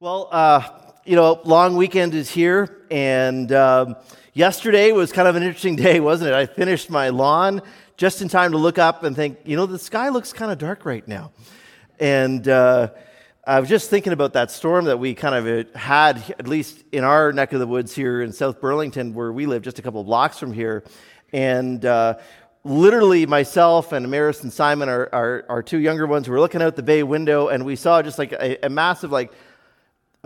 Well, uh, you know, long weekend is here, and um, yesterday was kind of an interesting day, wasn't it? I finished my lawn just in time to look up and think, you know, the sky looks kind of dark right now. And uh, I was just thinking about that storm that we kind of had, at least in our neck of the woods here in South Burlington, where we live, just a couple blocks from here. And uh, literally myself and Maris and Simon, our, our, our, two younger ones, were looking out the bay window and we saw just like a, a massive, like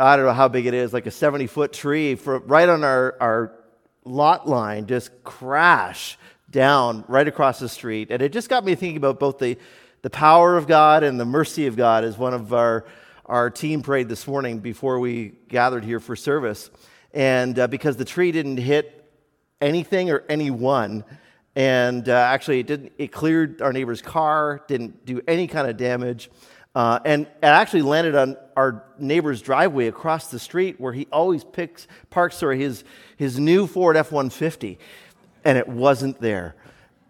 I don't know how big it is, like a 70 foot tree for, right on our, our lot line just crash down right across the street. And it just got me thinking about both the, the power of God and the mercy of God as one of our, our team prayed this morning before we gathered here for service. And uh, because the tree didn't hit anything or anyone, and uh, actually it didn't it cleared our neighbor's car didn't do any kind of damage uh, and it actually landed on our neighbor's driveway across the street where he always picks, parks sorry, his, his new Ford F 150, and it wasn't there.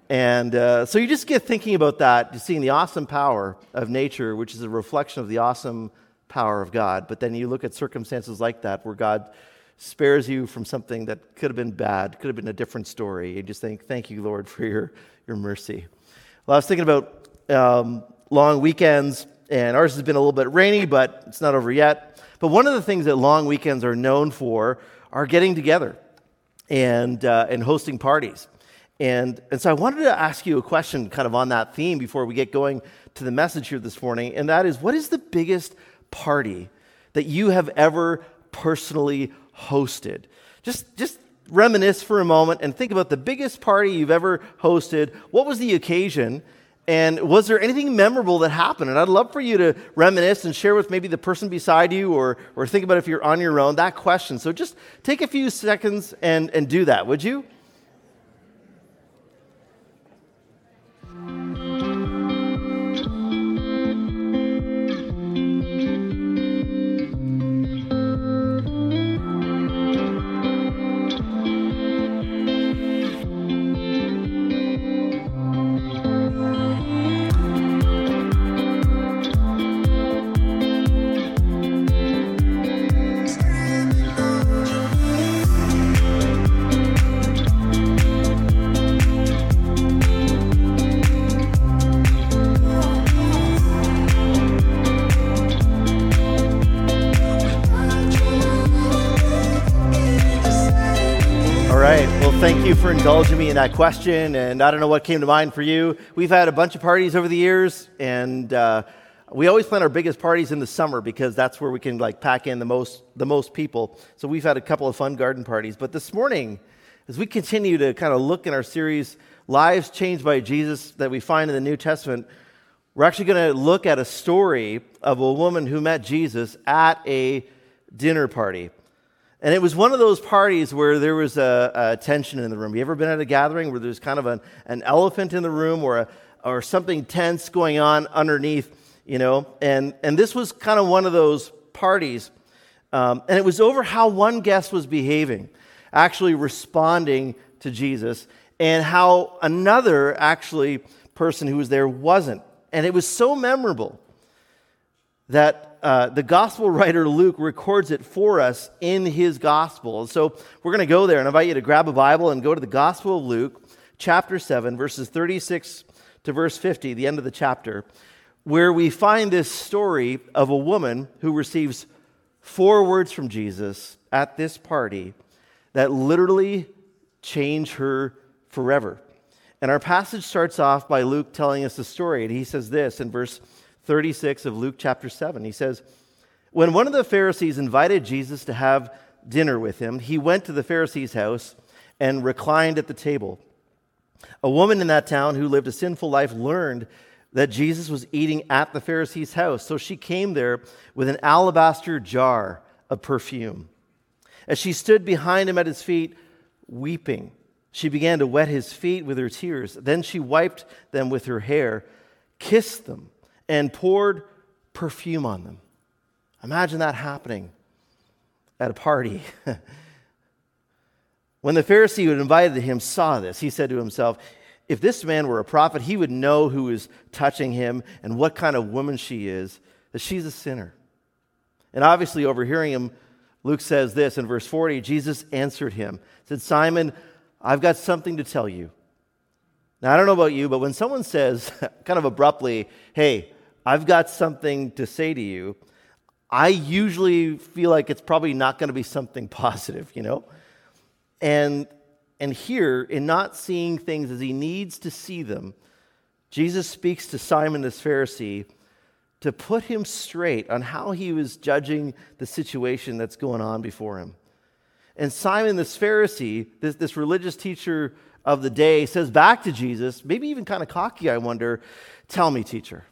And uh, so you just get thinking about that, seeing the awesome power of nature, which is a reflection of the awesome power of God. But then you look at circumstances like that where God spares you from something that could have been bad, could have been a different story. You just think, thank you, Lord, for your, your mercy. Well, I was thinking about um, long weekends and ours has been a little bit rainy, but it's not over yet. But one of the things that long weekends are known for are getting together and, uh, and hosting parties. And, and so I wanted to ask you a question kind of on that theme before we get going to the message here this morning. And that is what is the biggest party that you have ever personally hosted? Just, just reminisce for a moment and think about the biggest party you've ever hosted. What was the occasion? And was there anything memorable that happened? And I'd love for you to reminisce and share with maybe the person beside you or, or think about if you're on your own, that question. So just take a few seconds and, and do that, would you? Indulging me in that question. And I don't know what came to mind for you. We've had a bunch of parties over the years, and uh, we always plan our biggest parties in the summer because that's where we can like pack in the most the most people. So we've had a couple of fun garden parties. But this morning, as we continue to kind of look in our series "Lives Changed by Jesus" that we find in the New Testament, we're actually going to look at a story of a woman who met Jesus at a dinner party. And it was one of those parties where there was a, a, tension in the room. You ever been at a gathering where there's kind of an, an elephant in the room or, a, or something tense going on underneath, you know? And, and this was kind of one of those parties. Um, and it was over how one guest was behaving, actually responding to Jesus, and how another actually person who was there wasn't. And it was so memorable that uh, the gospel writer Luke records it for us in his gospel. So we're going to go there and invite you to grab a Bible and go to the Gospel of Luke, chapter 7, verses 36 to verse 50, the end of the chapter, where we find this story of a woman who receives four words from Jesus at this party that literally change her forever. And our passage starts off by Luke telling us the story, and he says this in verse 36 of Luke chapter 7. He says, When one of the Pharisees invited Jesus to have dinner with him, he went to the Pharisee's house and reclined at the table. A woman in that town who lived a sinful life learned that Jesus was eating at the Pharisee's house, so she came there with an alabaster jar of perfume. As she stood behind him at his feet, weeping, she began to wet his feet with her tears. Then she wiped them with her hair, kissed them, and poured perfume on them. Imagine that happening at a party. when the Pharisee who had invited him saw this, he said to himself, If this man were a prophet, he would know who is touching him and what kind of woman she is, that she's a sinner. And obviously, overhearing him, Luke says this in verse 40 Jesus answered him, said, Simon, I've got something to tell you. Now, I don't know about you, but when someone says kind of abruptly, Hey, I've got something to say to you, I usually feel like it's probably not going to be something positive, you know? And, and here, in not seeing things as he needs to see them, Jesus speaks to Simon this Pharisee to put him straight on how he was judging the situation that's going on before him. And Simon, this Pharisee, this, this religious teacher of the day, says back to Jesus, maybe even kind of cocky, I wonder, Tell me, teacher,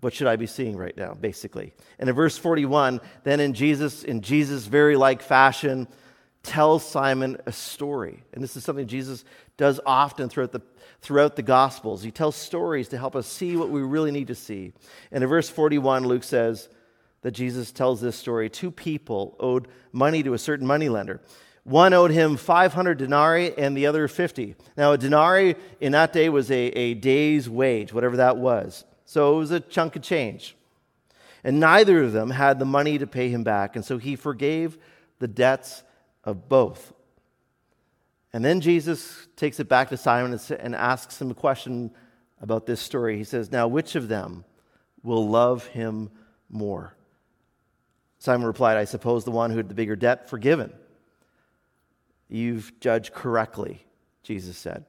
what should I be seeing right now, basically? And in verse 41, then in Jesus, in Jesus' very like fashion, tells Simon a story. And this is something Jesus does often throughout the, throughout the Gospels. He tells stories to help us see what we really need to see. And in verse 41, Luke says that Jesus tells this story. Two people owed money to a certain moneylender. One owed him 500 denarii and the other 50. Now, a denarii in that day was a, a day's wage, whatever that was. So it was a chunk of change. And neither of them had the money to pay him back. And so he forgave the debts of both. And then Jesus takes it back to Simon and asks him a question about this story. He says, Now, which of them will love him more? Simon replied, I suppose the one who had the bigger debt forgiven. You've judged correctly, Jesus said.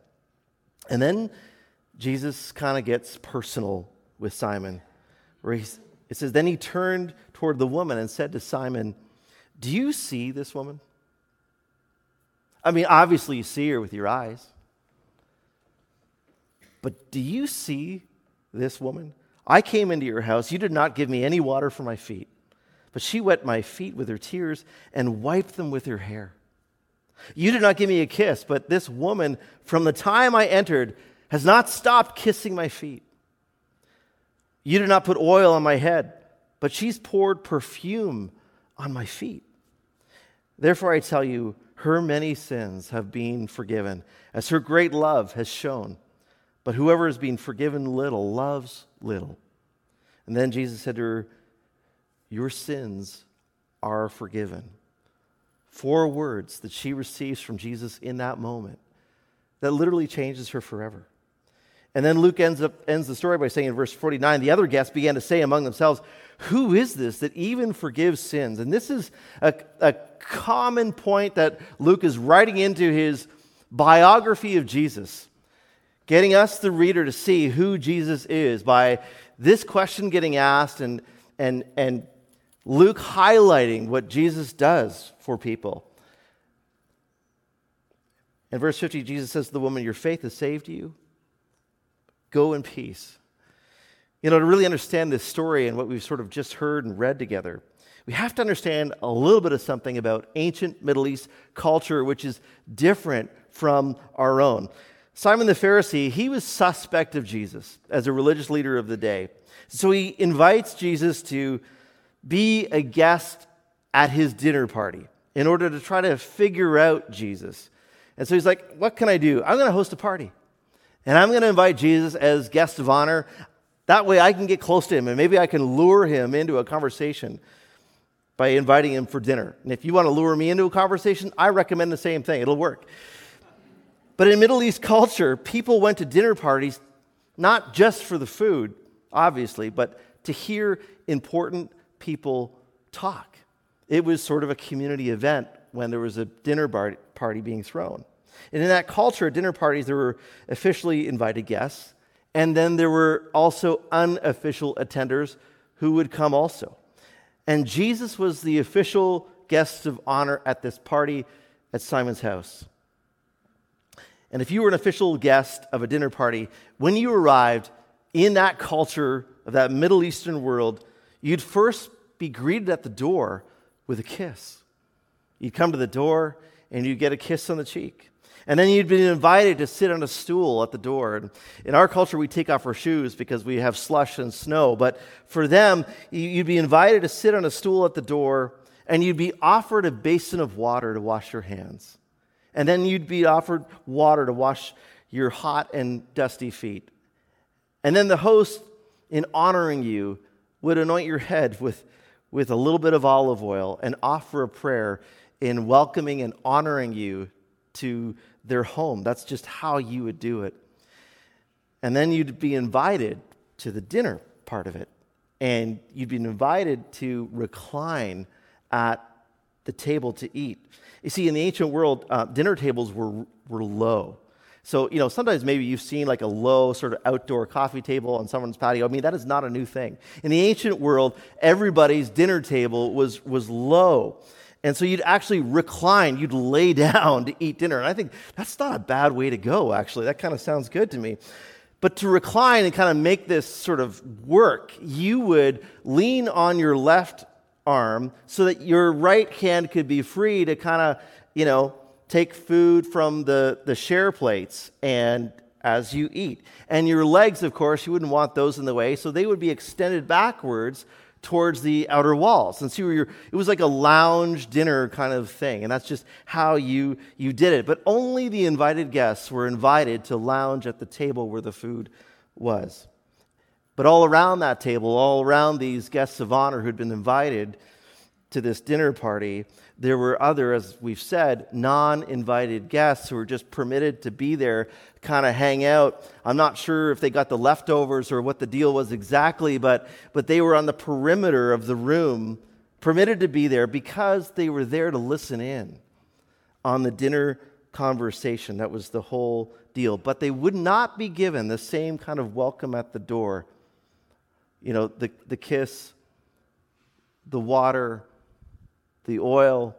And then Jesus kind of gets personal with Simon, where he, it says, Then he turned toward the woman and said to Simon, Do you see this woman? I mean, obviously, you see her with your eyes. But do you see this woman? I came into your house. You did not give me any water for my feet, but she wet my feet with her tears and wiped them with her hair. You did not give me a kiss, but this woman, from the time I entered, has not stopped kissing my feet. You did not put oil on my head, but she's poured perfume on my feet. Therefore, I tell you, her many sins have been forgiven, as her great love has shown. But whoever has been forgiven little loves little. And then Jesus said to her, Your sins are forgiven. Four words that she receives from Jesus in that moment that literally changes her forever. And then Luke ends, up, ends the story by saying in verse 49 the other guests began to say among themselves, Who is this that even forgives sins? And this is a, a common point that Luke is writing into his biography of Jesus, getting us, the reader, to see who Jesus is by this question getting asked and, and, and Luke highlighting what Jesus does for people. In verse 50, Jesus says to the woman, Your faith has saved you. Go in peace. You know, to really understand this story and what we've sort of just heard and read together, we have to understand a little bit of something about ancient Middle East culture, which is different from our own. Simon the Pharisee, he was suspect of Jesus as a religious leader of the day. So he invites Jesus to be a guest at his dinner party in order to try to figure out Jesus. And so he's like, What can I do? I'm going to host a party. And I'm going to invite Jesus as guest of honor. That way I can get close to him and maybe I can lure him into a conversation by inviting him for dinner. And if you want to lure me into a conversation, I recommend the same thing. It'll work. But in Middle East culture, people went to dinner parties not just for the food, obviously, but to hear important people talk. It was sort of a community event when there was a dinner party being thrown. And in that culture, at dinner parties, there were officially invited guests, and then there were also unofficial attenders who would come also. And Jesus was the official guest of honor at this party at Simon's house. And if you were an official guest of a dinner party, when you arrived in that culture of that Middle Eastern world, you'd first be greeted at the door with a kiss. You'd come to the door and you'd get a kiss on the cheek. And then you'd be invited to sit on a stool at the door. And in our culture, we take off our shoes because we have slush and snow. But for them, you'd be invited to sit on a stool at the door and you'd be offered a basin of water to wash your hands. And then you'd be offered water to wash your hot and dusty feet. And then the host, in honoring you, would anoint your head with, with a little bit of olive oil and offer a prayer in welcoming and honoring you to their home. That's just how you would do it. And then you'd be invited to the dinner part of it. And you'd be invited to recline at the table to eat. You see, in the ancient world, uh, dinner tables were, were low. So, you know, sometimes maybe you've seen like a low sort of outdoor coffee table on someone's patio. I mean, that is not a new thing. In the ancient world, everybody's dinner table was, was low. And so you'd actually recline, you'd lay down to eat dinner. And I think that's not a bad way to go, actually. That kind of sounds good to me. But to recline and kind of make this sort of work, you would lean on your left arm so that your right hand could be free to kind of, you know, take food from the, the share plates and as you eat. And your legs, of course, you wouldn't want those in the way, so they would be extended backwards towards the outer walls. And see where your it was like a lounge dinner kind of thing. And that's just how you, you did it. But only the invited guests were invited to lounge at the table where the food was. But all around that table, all around these guests of honor who'd been invited to this dinner party, there were other, as we've said, non invited guests who were just permitted to be there, kind of hang out. I'm not sure if they got the leftovers or what the deal was exactly, but, but they were on the perimeter of the room, permitted to be there because they were there to listen in on the dinner conversation. That was the whole deal. But they would not be given the same kind of welcome at the door. You know, the, the kiss, the water, the oil,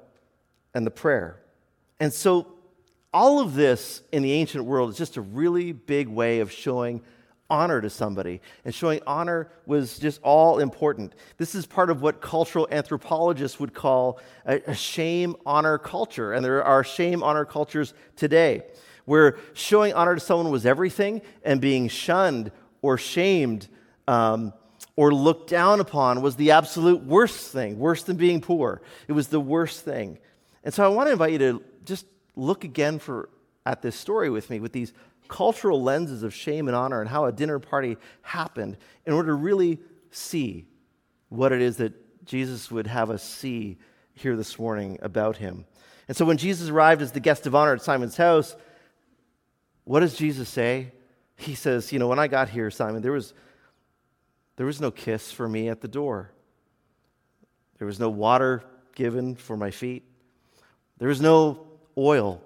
and the prayer. And so, all of this in the ancient world is just a really big way of showing honor to somebody. And showing honor was just all important. This is part of what cultural anthropologists would call a, a shame honor culture. And there are shame honor cultures today where showing honor to someone was everything and being shunned or shamed um, or looked down upon was the absolute worst thing, worse than being poor. It was the worst thing. And so I want to invite you to just look again for, at this story with me with these cultural lenses of shame and honor and how a dinner party happened in order to really see what it is that Jesus would have us see here this morning about him. And so when Jesus arrived as the guest of honor at Simon's house, what does Jesus say? He says, You know, when I got here, Simon, there was there was no kiss for me at the door. There was no water given for my feet. There was no oil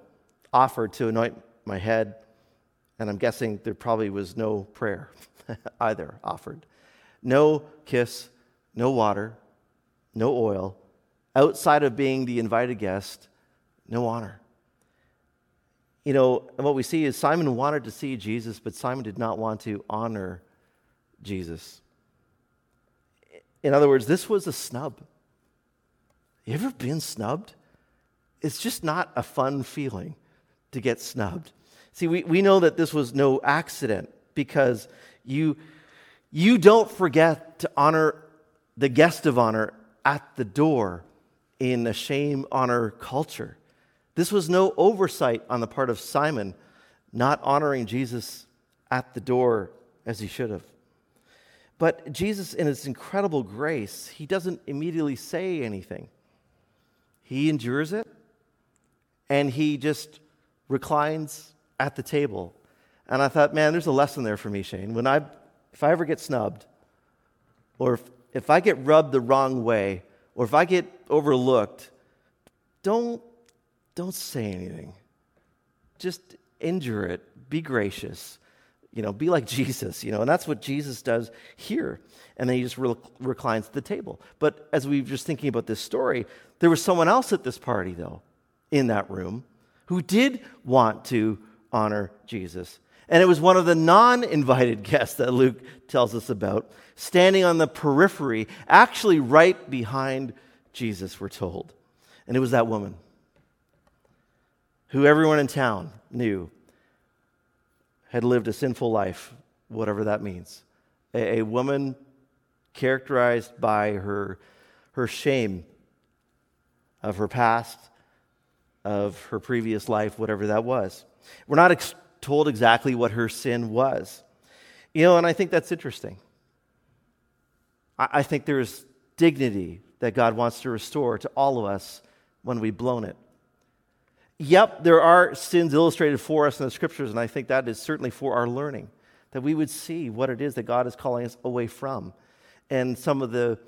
offered to anoint my head. And I'm guessing there probably was no prayer either offered. No kiss, no water, no oil. Outside of being the invited guest, no honor. You know, and what we see is Simon wanted to see Jesus, but Simon did not want to honor Jesus. In other words, this was a snub. You ever been snubbed? It's just not a fun feeling to get snubbed. See, we, we know that this was no accident because you, you don't forget to honor the guest of honor at the door in a shame honor culture. This was no oversight on the part of Simon not honoring Jesus at the door as he should have. But Jesus, in his incredible grace, he doesn't immediately say anything. He endures it and he just reclines at the table. And I thought, man, there's a lesson there for me, Shane. When I, if I ever get snubbed, or if, if I get rubbed the wrong way, or if I get overlooked, don't, don't say anything. Just endure it. Be gracious you know, be like Jesus, you know, and that's what Jesus does here. And then he just re- reclines at the table. But as we were just thinking about this story, there was someone else at this party, though, in that room, who did want to honor Jesus. And it was one of the non invited guests that Luke tells us about, standing on the periphery, actually right behind Jesus, we're told. And it was that woman who everyone in town knew had lived a sinful life, whatever that means. A, a woman characterized by her, her shame of her past, of her previous life, whatever that was. We're not ex- told exactly what her sin was. You know, and I think that's interesting. I, I think there's dignity that God wants to restore to all of us when we've blown it. Yep, there are sins illustrated for us in the scriptures, and I think that is certainly for our learning, that we would see what it is that God is calling us away from, and some of the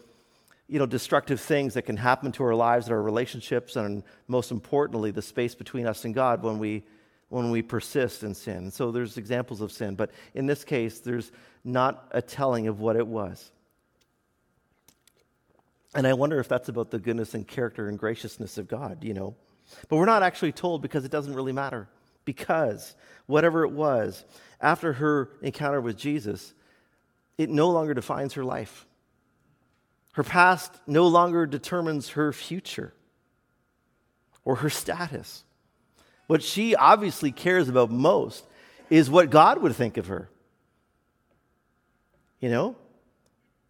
you know, destructive things that can happen to our lives and our relationships, and most importantly, the space between us and God when we, when we persist in sin. So there's examples of sin, but in this case, there's not a telling of what it was. And I wonder if that's about the goodness and character and graciousness of God, you know. But we're not actually told because it doesn't really matter. Because whatever it was, after her encounter with Jesus, it no longer defines her life. Her past no longer determines her future or her status. What she obviously cares about most is what God would think of her. You know?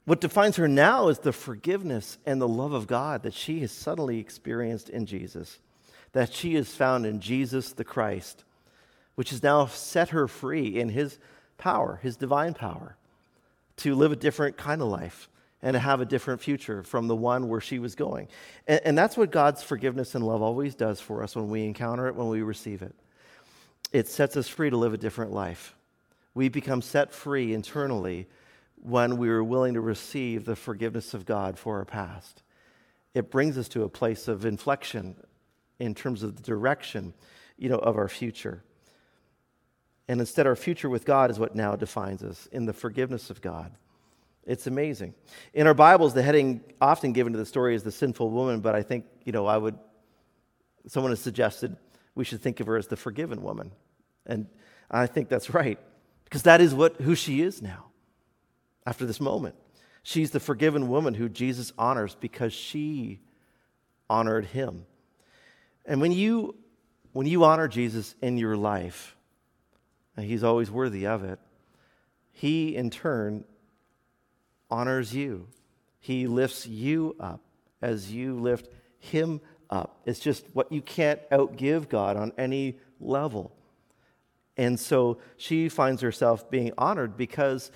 What defines her now is the forgiveness and the love of God that she has suddenly experienced in Jesus, that she is found in Jesus the Christ, which has now set her free in his power, his divine power, to live a different kind of life and to have a different future from the one where she was going. And, and that's what God's forgiveness and love always does for us when we encounter it, when we receive it. It sets us free to live a different life. We become set free internally when we are willing to receive the forgiveness of God for our past. It brings us to a place of inflection in terms of the direction, you know, of our future. And instead, our future with God is what now defines us in the forgiveness of God. It's amazing. In our Bibles, the heading often given to the story is the sinful woman, but I think, you know, I would, someone has suggested we should think of her as the forgiven woman. And I think that's right, because that is what, who she is now after this moment. She's the forgiven woman who Jesus honors because she honored him. And when you, when you honor Jesus in your life, and he's always worthy of it, he in turn honors you. He lifts you up as you lift him up. It's just what you can't outgive God on any level. And so she finds herself being honored because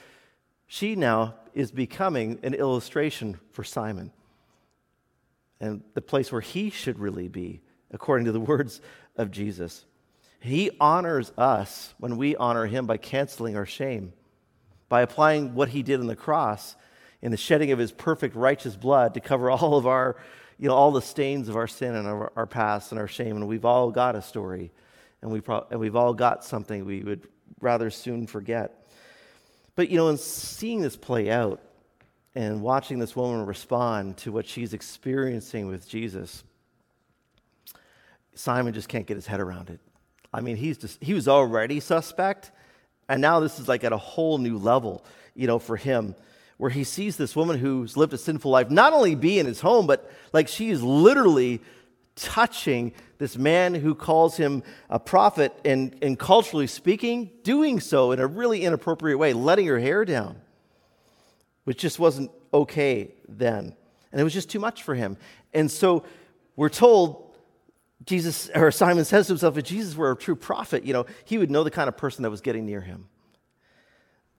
she now is becoming an illustration for Simon and the place where he should really be, according to the words of Jesus. He honors us when we honor him by canceling our shame, by applying what he did on the cross in the shedding of his perfect righteous blood to cover all of our, you know, all the stains of our sin and our, our past and our shame. And we've all got a story, and, we pro- and we've all got something we would rather soon forget. But, you know, in seeing this play out and watching this woman respond to what she's experiencing with Jesus, Simon just can't get his head around it. I mean, he's just, he was already suspect, and now this is like at a whole new level, you know, for him, where he sees this woman who's lived a sinful life not only be in his home, but like she is literally touching this man who calls him a prophet and, and culturally speaking, doing so in a really inappropriate way, letting her hair down, which just wasn't okay then. And it was just too much for him. And so we're told Jesus, or Simon says to himself, if Jesus were a true prophet, you know, he would know the kind of person that was getting near him.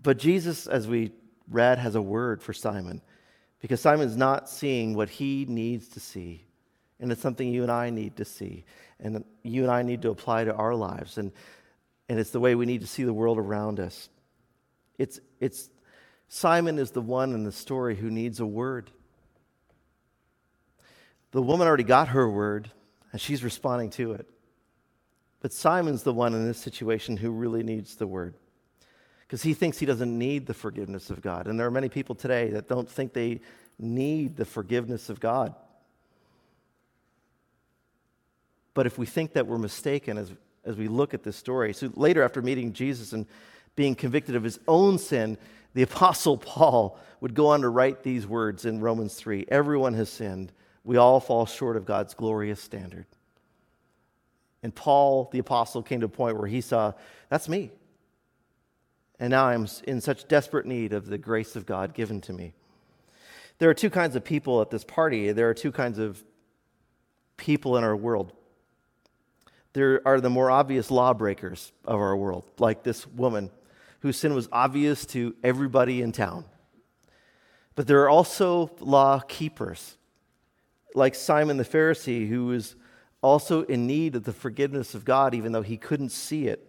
But Jesus, as we read, has a word for Simon because Simon's not seeing what he needs to see. And it's something you and I need to see. And you and I need to apply to our lives. And, and it's the way we need to see the world around us. It's, it's Simon is the one in the story who needs a word. The woman already got her word, and she's responding to it. But Simon's the one in this situation who really needs the word because he thinks he doesn't need the forgiveness of God. And there are many people today that don't think they need the forgiveness of God. But if we think that we're mistaken as, as we look at this story, so later after meeting Jesus and being convicted of his own sin, the Apostle Paul would go on to write these words in Romans 3 Everyone has sinned. We all fall short of God's glorious standard. And Paul, the Apostle, came to a point where he saw, That's me. And now I'm in such desperate need of the grace of God given to me. There are two kinds of people at this party. There are two kinds of people in our world there are the more obvious lawbreakers of our world, like this woman whose sin was obvious to everybody in town. But there are also law keepers. Like Simon the Pharisee, who was also in need of the forgiveness of God, even though he couldn't see it.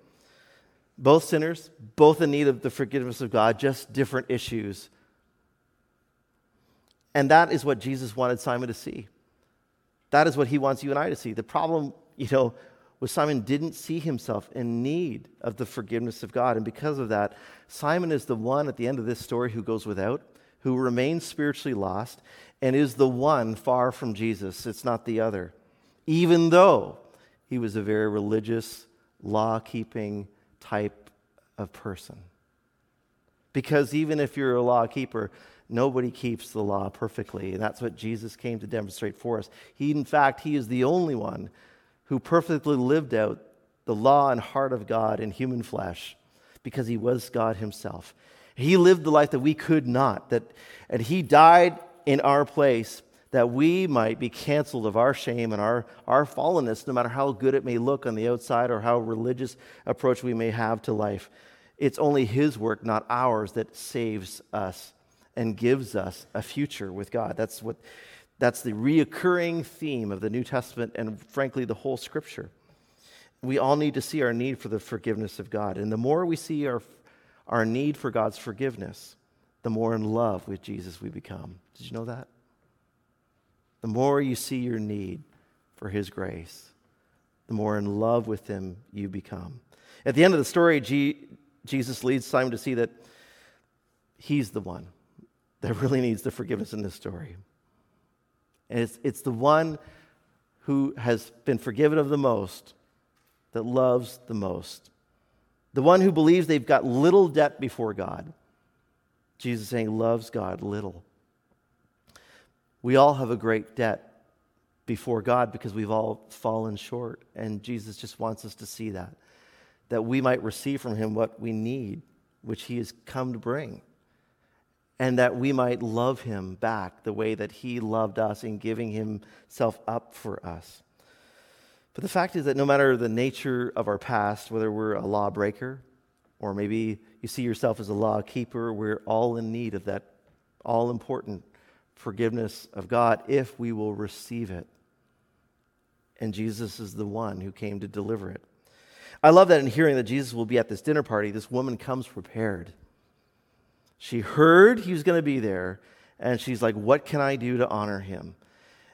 Both sinners, both in need of the forgiveness of God, just different issues. And that is what Jesus wanted Simon to see. That is what he wants you and I to see. The problem, you know, was Simon didn't see himself in need of the forgiveness of God. And because of that, Simon is the one at the end of this story who goes without, who remains spiritually lost, and is the one far from Jesus. It's not the other. Even though he was a very religious, law keeping type of person. Because even if you're a law keeper, nobody keeps the law perfectly. And that's what Jesus came to demonstrate for us. He, in fact, he is the only one who perfectly lived out the law and heart of God in human flesh because he was God himself. He lived the life that we could not, that, and he died in our place that we might be canceled of our shame and our, our fallenness, no matter how good it may look on the outside or how religious approach we may have to life. It's only His work, not ours, that saves us and gives us a future with God. That's what that's the reoccurring theme of the New Testament and frankly the whole scripture. We all need to see our need for the forgiveness of God. And the more we see our, our need for God's forgiveness, the more in love with Jesus we become. Did you know that? The more you see your need for His grace, the more in love with Him you become. At the end of the story, G- Jesus leads Simon to see that he's the one that really needs the forgiveness in this story. And it's, it's the one who has been forgiven of the most that loves the most. The one who believes they've got little debt before God. Jesus saying, loves God little. We all have a great debt before God because we've all fallen short. And Jesus just wants us to see that, that we might receive from Him what we need, which He has come to bring. And that we might love Him back the way that He loved us in giving Himself up for us. But the fact is that no matter the nature of our past, whether we're a lawbreaker or maybe you see yourself as a law keeper, we're all in need of that all important forgiveness of God if we will receive it. And Jesus is the one who came to deliver it. I love that in hearing that Jesus will be at this dinner party, this woman comes prepared. She heard he was going to be there, and she's like, What can I do to honor him?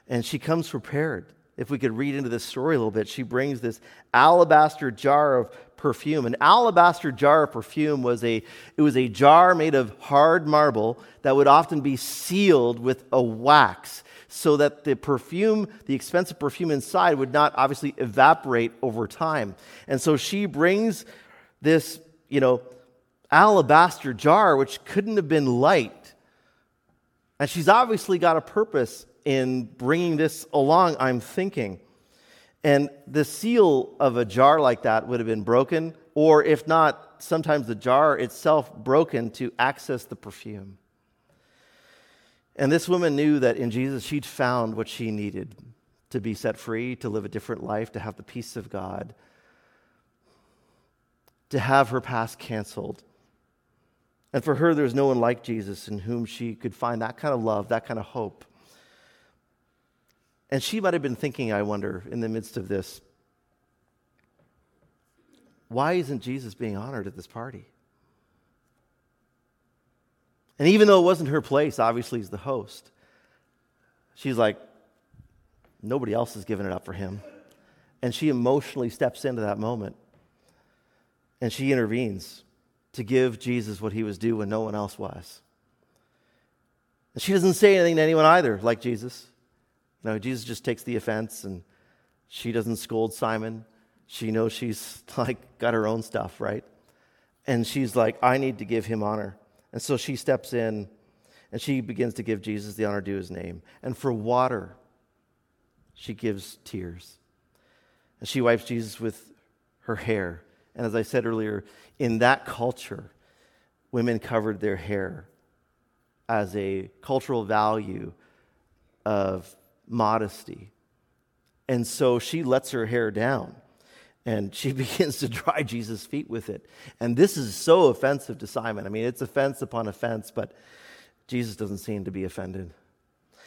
And she comes prepared. If we could read into this story a little bit, she brings this alabaster jar of perfume. An alabaster jar of perfume was a, it was a jar made of hard marble that would often be sealed with a wax so that the perfume, the expensive perfume inside, would not obviously evaporate over time. And so she brings this, you know, alabaster jar, which couldn't have been light. And she's obviously got a purpose in bringing this along, I'm thinking. And the seal of a jar like that would have been broken, or if not, sometimes the jar itself broken to access the perfume. And this woman knew that in Jesus she'd found what she needed to be set free, to live a different life, to have the peace of God, to have her past canceled. And for her, there was no one like Jesus in whom she could find that kind of love, that kind of hope. And she might have been thinking, I wonder, in the midst of this, why isn't Jesus being honored at this party? And even though it wasn't her place, obviously, as the host, she's like, nobody else is giving it up for him. And she emotionally steps into that moment and she intervenes to give Jesus what he was due when no one else was. And she doesn't say anything to anyone either, like Jesus. No, Jesus just takes the offense and she doesn't scold Simon. She knows she's like got her own stuff, right? And she's like, I need to give him honor. And so she steps in and she begins to give Jesus the honor due his name. And for water, she gives tears. And she wipes Jesus with her hair. And as I said earlier, in that culture, women covered their hair as a cultural value of modesty. And so she lets her hair down and she begins to dry Jesus' feet with it. And this is so offensive to Simon. I mean, it's offense upon offense, but Jesus doesn't seem to be offended.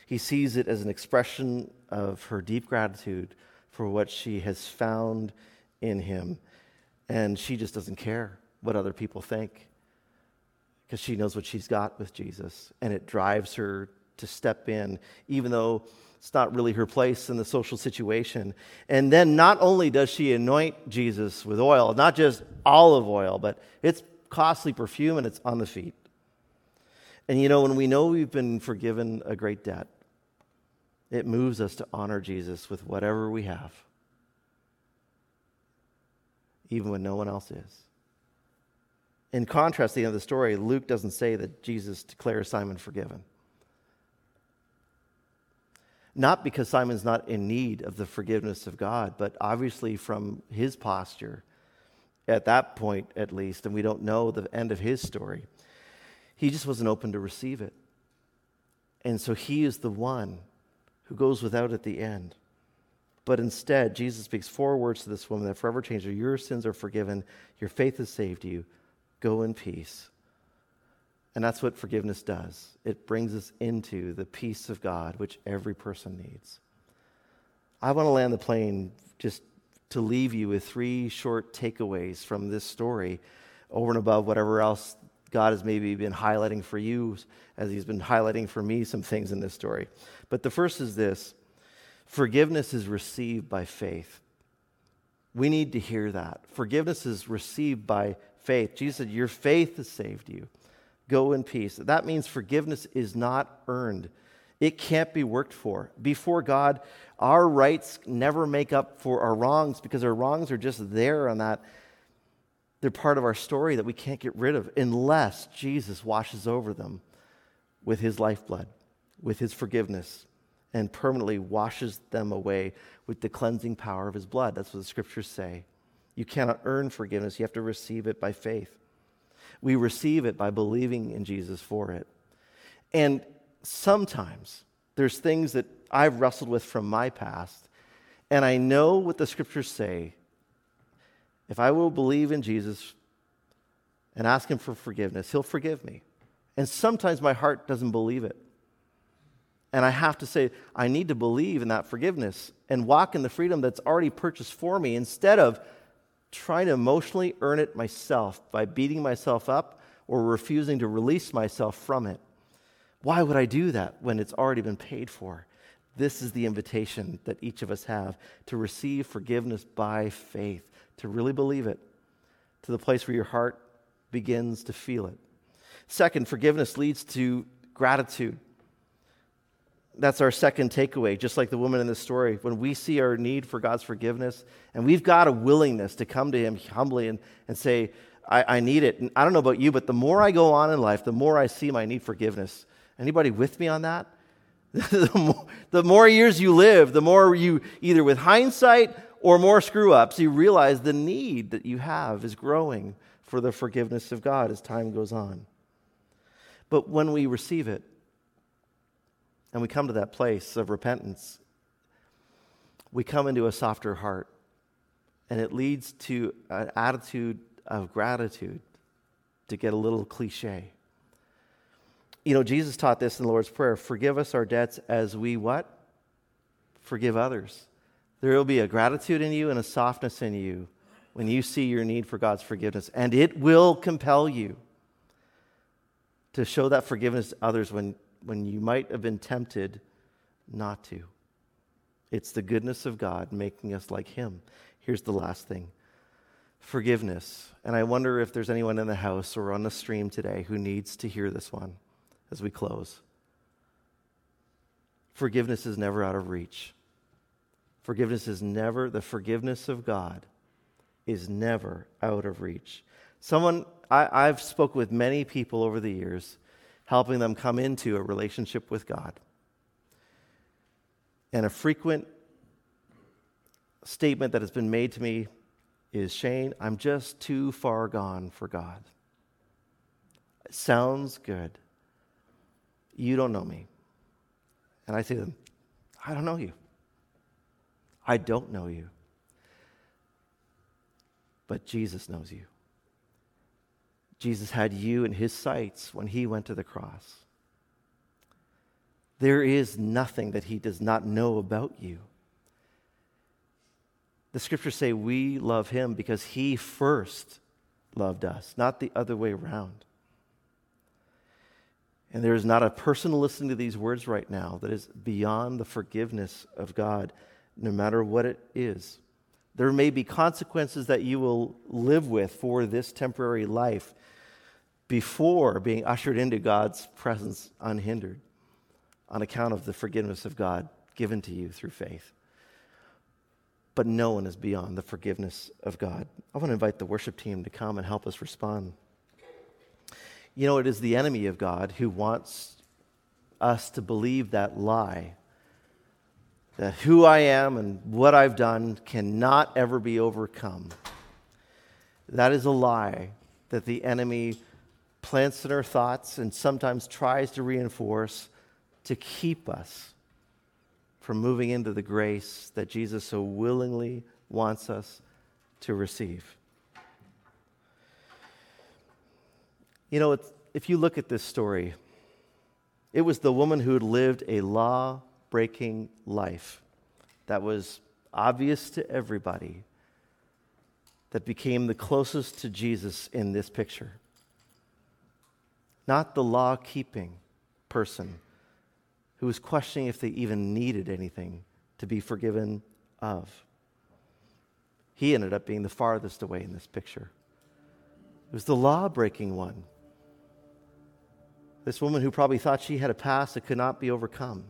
He sees it as an expression of her deep gratitude for what she has found in him. And she just doesn't care what other people think because she knows what she's got with Jesus. And it drives her to step in, even though it's not really her place in the social situation. And then not only does she anoint Jesus with oil, not just olive oil, but it's costly perfume and it's on the feet. And you know, when we know we've been forgiven a great debt, it moves us to honor Jesus with whatever we have, even when no one else is. In contrast, the end of the story, Luke doesn't say that Jesus declares Simon forgiven. Not because Simon's not in need of the forgiveness of God, but obviously from his posture, at that point at least, and we don't know the end of his story, he just wasn't open to receive it. And so he is the one who goes without at the end. But instead, Jesus speaks four words to this woman that forever change her. Your sins are forgiven, your faith has saved you. Go in peace. And that's what forgiveness does it brings us into the peace of God, which every person needs. I want to land the plane just to leave you with three short takeaways from this story over and above whatever else God has maybe been highlighting for you as He's been highlighting for me some things in this story. But the first is this forgiveness is received by faith. We need to hear that. Forgiveness is received by faith. Jesus said, Your faith has saved you. Go in peace. That means forgiveness is not earned, it can't be worked for. Before God, our rights never make up for our wrongs because our wrongs are just there on that. They're part of our story that we can't get rid of unless Jesus washes over them with his lifeblood, with his forgiveness, and permanently washes them away with the cleansing power of his blood. That's what the scriptures say. You cannot earn forgiveness, you have to receive it by faith. We receive it by believing in Jesus for it. And sometimes there's things that I've wrestled with from my past, and I know what the scriptures say. If I will believe in Jesus and ask Him for forgiveness, He'll forgive me. And sometimes my heart doesn't believe it. And I have to say, I need to believe in that forgiveness and walk in the freedom that's already purchased for me instead of trying to emotionally earn it myself by beating myself up or refusing to release myself from it. Why would I do that when it's already been paid for? This is the invitation that each of us have to receive forgiveness by faith, to really believe it, to the place where your heart begins to feel it. Second, forgiveness leads to gratitude that's our second takeaway, just like the woman in the story. When we see our need for God's forgiveness, and we've got a willingness to come to Him humbly and, and say, I, I need it. And I don't know about you, but the more I go on in life, the more I see my need forgiveness. Anybody with me on that? the, more, the more years you live, the more you, either with hindsight or more screw ups, you realize the need that you have is growing for the forgiveness of God as time goes on. But when we receive it, and we come to that place of repentance, we come into a softer heart. And it leads to an attitude of gratitude, to get a little cliche. You know, Jesus taught this in the Lord's Prayer forgive us our debts as we what? Forgive others. There will be a gratitude in you and a softness in you when you see your need for God's forgiveness. And it will compel you to show that forgiveness to others when when you might have been tempted not to. It's the goodness of God making us like Him. Here's the last thing forgiveness. And I wonder if there's anyone in the house or on the stream today who needs to hear this one as we close. Forgiveness is never out of reach. Forgiveness is never, the forgiveness of God is never out of reach. Someone, I, have spoke with many people over the years helping them come into a relationship with God. And a frequent statement that has been made to me is Shane, I'm just too far gone for God. It sounds good. You don't know me. And I say to them, I don't know you. I don't know you. But Jesus knows you. Jesus had you in his sights when he went to the cross. There is nothing that he does not know about you. The scriptures say we love him because he first loved us, not the other way around. And there is not a person listening to these words right now that is beyond the forgiveness of God, no matter what it is. There may be consequences that you will live with for this temporary life before being ushered into God's presence unhindered on account of the forgiveness of God given to you through faith. But no one is beyond the forgiveness of God. I want to invite the worship team to come and help us respond. You know, it is the enemy of God who wants us to believe that lie that who I am and what I've done cannot ever be overcome. That is a lie that the enemy plants in our thoughts and sometimes tries to reinforce to keep us from moving into the grace that Jesus so willingly wants us to receive. You know, if you look at this story, it was the woman who had lived a law breaking life that was obvious to everybody that became the closest to Jesus in this picture. Not the law keeping person who was questioning if they even needed anything to be forgiven of. He ended up being the farthest away in this picture. It was the law breaking one this woman who probably thought she had a past that could not be overcome,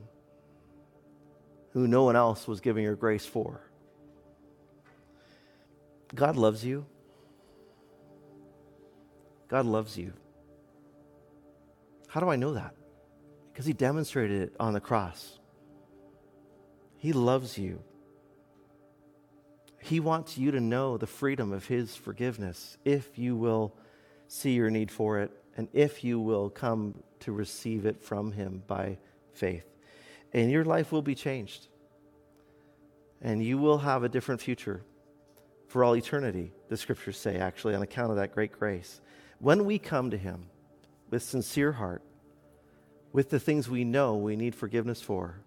who no one else was giving her grace for. God loves you. God loves you. How do I know that? Because he demonstrated it on the cross. He loves you. He wants you to know the freedom of his forgiveness if you will see your need for it and if you will come to receive it from Him by faith. And your life will be changed. And you will have a different future for all eternity, the scriptures say, actually, on account of that great grace. When we come to Him with sincere heart, with the things we know we need forgiveness for.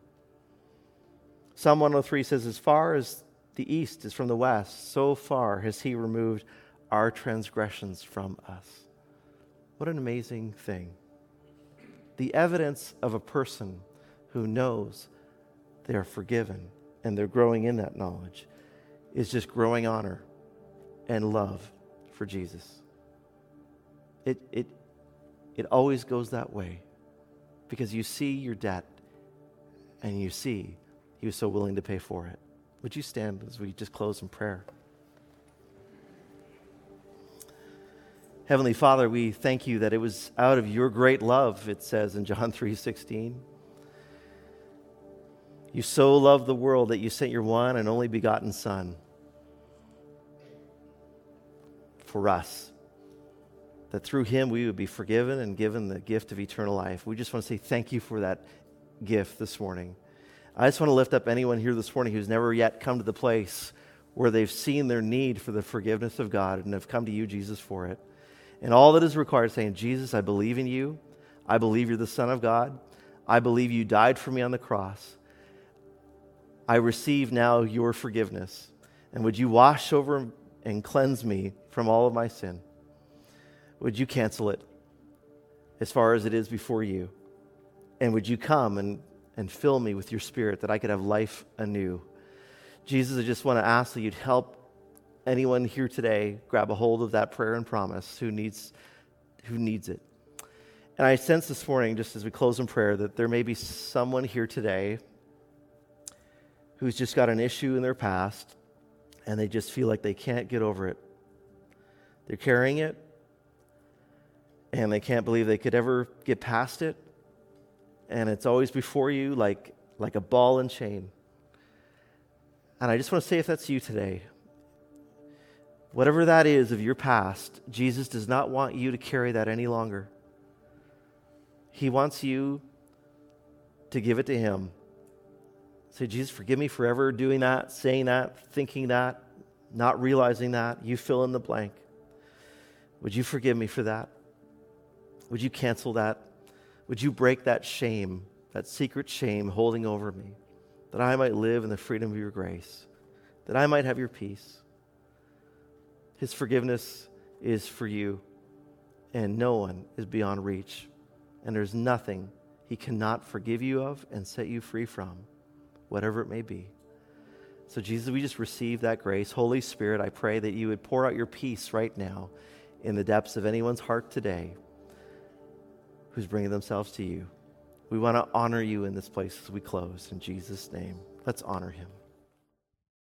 Psalm 103 says, As far as the east is from the west, so far has He removed our transgressions from us. What an amazing thing. The evidence of a person who knows they are forgiven and they're growing in that knowledge is just growing honor and love for Jesus. It, it, it always goes that way because you see your debt and you see he was so willing to pay for it. Would you stand as we just close in prayer? Heavenly Father, we thank you that it was out of your great love, it says in John 3:16. You so loved the world that you sent your one and only begotten Son for us, that through him we would be forgiven and given the gift of eternal life. We just want to say thank you for that gift this morning. I just want to lift up anyone here this morning who's never yet come to the place where they've seen their need for the forgiveness of God and have come to you, Jesus, for it. And all that is required saying, Jesus, I believe in you. I believe you're the Son of God. I believe you died for me on the cross. I receive now your forgiveness. And would you wash over and cleanse me from all of my sin? Would you cancel it as far as it is before you? And would you come and, and fill me with your spirit that I could have life anew? Jesus, I just want to ask that you'd help anyone here today grab a hold of that prayer and promise who needs, who needs it. And I sense this morning, just as we close in prayer, that there may be someone here today who's just got an issue in their past and they just feel like they can't get over it. They're carrying it and they can't believe they could ever get past it. And it's always before you like, like a ball and chain. And I just want to say if that's you today, Whatever that is of your past, Jesus does not want you to carry that any longer. He wants you to give it to Him. Say, Jesus, forgive me for ever doing that, saying that, thinking that, not realizing that. You fill in the blank. Would you forgive me for that? Would you cancel that? Would you break that shame that secret shame holding over me, that I might live in the freedom of your grace, that I might have your peace. His forgiveness is for you, and no one is beyond reach, and there's nothing he cannot forgive you of and set you free from, whatever it may be. So, Jesus, we just receive that grace. Holy Spirit, I pray that you would pour out your peace right now in the depths of anyone's heart today who's bringing themselves to you. We want to honor you in this place as we close. In Jesus' name, let's honor him.